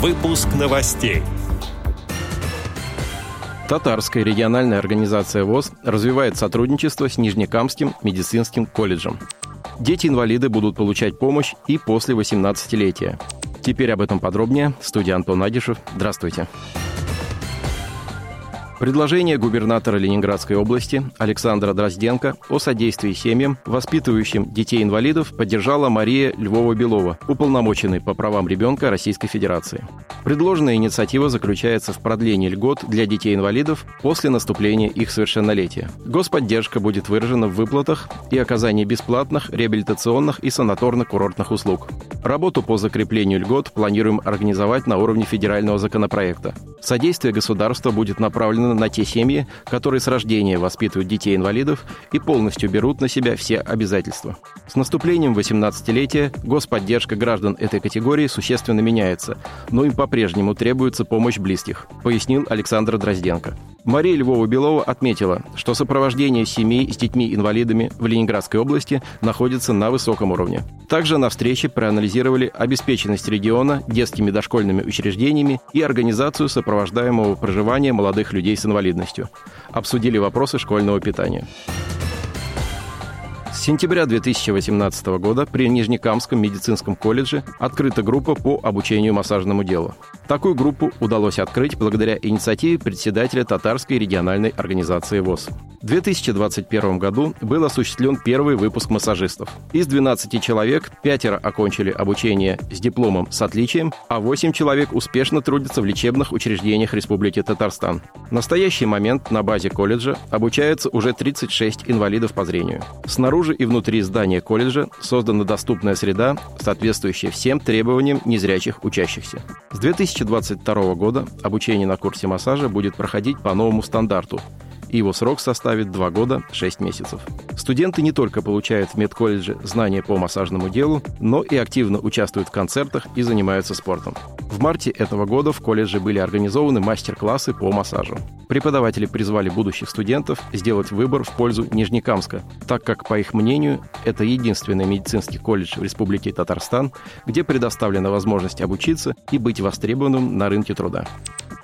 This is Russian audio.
Выпуск новостей. Татарская региональная организация ВОЗ развивает сотрудничество с Нижнекамским медицинским колледжем. Дети-инвалиды будут получать помощь и после 18-летия. Теперь об этом подробнее. Студия Антон Агишев. Здравствуйте. Здравствуйте. Предложение губернатора Ленинградской области Александра Дрозденко о содействии семьям, воспитывающим детей-инвалидов, поддержала Мария Львова-Белова, уполномоченный по правам ребенка Российской Федерации. Предложенная инициатива заключается в продлении льгот для детей-инвалидов после наступления их совершеннолетия. Господдержка будет выражена в выплатах и оказании бесплатных реабилитационных и санаторно-курортных услуг. Работу по закреплению льгот планируем организовать на уровне федерального законопроекта. Содействие государства будет направлено на те семьи, которые с рождения воспитывают детей-инвалидов и полностью берут на себя все обязательства. С наступлением 18-летия господдержка граждан этой категории существенно меняется, но им по-прежнему требуется помощь близких, пояснил Александр Дрозденко. Мария Львова-Белова отметила, что сопровождение семей с детьми-инвалидами в Ленинградской области находится на высоком уровне. Также на встрече проанализировали обеспеченность региона детскими дошкольными учреждениями и организацию сопровождаемого проживания молодых людей с инвалидностью. Обсудили вопросы школьного питания. Сентября 2018 года при Нижнекамском медицинском колледже открыта группа по обучению массажному делу. Такую группу удалось открыть благодаря инициативе председателя Татарской региональной организации ВОЗ. В 2021 году был осуществлен первый выпуск массажистов. Из 12 человек пятеро окончили обучение с дипломом с отличием, а 8 человек успешно трудятся в лечебных учреждениях Республики Татарстан. В настоящий момент на базе колледжа обучается уже 36 инвалидов по зрению. Снаружи и внутри здания колледжа создана доступная среда, соответствующая всем требованиям незрячих учащихся. С 2022 года обучение на курсе массажа будет проходить по новому стандарту – и его срок составит 2 года 6 месяцев. Студенты не только получают в медколледже знания по массажному делу, но и активно участвуют в концертах и занимаются спортом. В марте этого года в колледже были организованы мастер-классы по массажу. Преподаватели призвали будущих студентов сделать выбор в пользу Нижнекамска, так как, по их мнению, это единственный медицинский колледж в Республике Татарстан, где предоставлена возможность обучиться и быть востребованным на рынке труда.